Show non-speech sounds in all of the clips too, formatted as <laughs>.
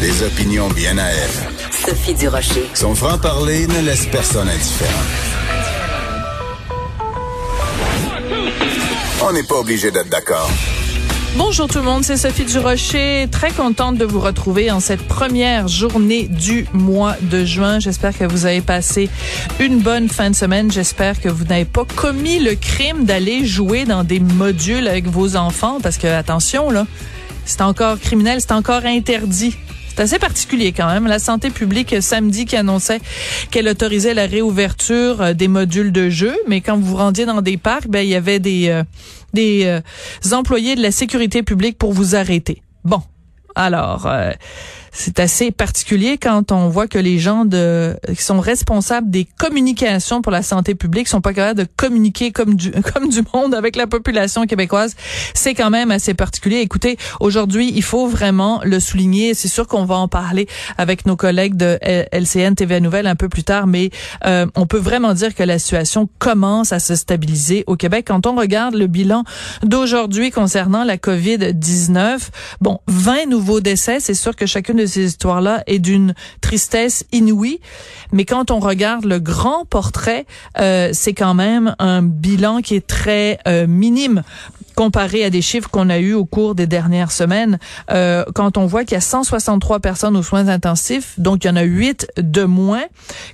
Des opinions bien à elle. Sophie Durocher. Son franc-parler ne laisse personne indifférent. On n'est pas obligé d'être d'accord. Bonjour tout le monde, c'est Sophie Durocher. Très contente de vous retrouver en cette première journée du mois de juin. J'espère que vous avez passé une bonne fin de semaine. J'espère que vous n'avez pas commis le crime d'aller jouer dans des modules avec vos enfants parce que, attention, là, c'est encore criminel, c'est encore interdit c'est assez particulier quand même. La santé publique samedi qui annonçait qu'elle autorisait la réouverture euh, des modules de jeu, mais quand vous vous rendiez dans des parcs, ben il y avait des euh, des euh, employés de la sécurité publique pour vous arrêter. Bon, alors c'est assez particulier quand on voit que les gens de qui sont responsables des communications pour la santé publique sont pas capables de communiquer comme du <laughs> comme du monde avec la population québécoise. C'est quand même assez particulier. Écoutez, aujourd'hui, il faut vraiment le souligner. C'est sûr qu'on va en parler avec nos collègues de LCN TVA Nouvelle un peu plus tard, mais euh, on peut vraiment dire que la situation commence à se stabiliser au Québec. Quand on regarde le bilan d'aujourd'hui concernant la COVID-19, bon, 20 nouveaux décès. C'est sûr que chacune de ces histoires-là est d'une tristesse inouïe. Mais quand on regarde le grand portrait, euh, c'est quand même un bilan qui est très euh, minime comparé à des chiffres qu'on a eus au cours des dernières semaines, euh, quand on voit qu'il y a 163 personnes aux soins intensifs, donc il y en a 8 de moins.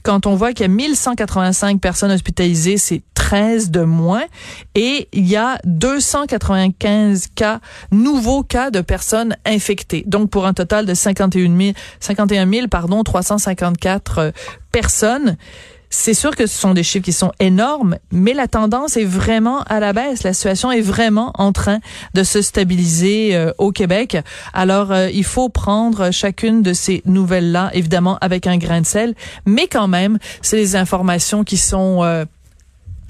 Quand on voit qu'il y a 1185 personnes hospitalisées, c'est 13 de moins. Et il y a 295 cas, nouveaux cas de personnes infectées. Donc pour un total de 51 000, 51 000 pardon, 354 euh, personnes. C'est sûr que ce sont des chiffres qui sont énormes, mais la tendance est vraiment à la baisse. La situation est vraiment en train de se stabiliser euh, au Québec. Alors, euh, il faut prendre chacune de ces nouvelles-là, évidemment, avec un grain de sel, mais quand même, c'est des informations qui sont euh,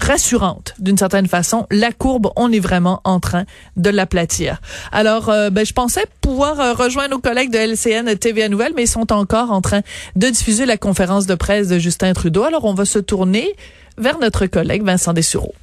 rassurante d'une certaine façon. La courbe, on est vraiment en train de l'aplatir. Alors, euh, ben, je pensais pouvoir euh, rejoindre nos collègues de LCN TVA Nouvelle, mais ils sont encore en train de diffuser la conférence de presse de Justin Trudeau. Alors, on va se tourner vers notre collègue Vincent Dessureau.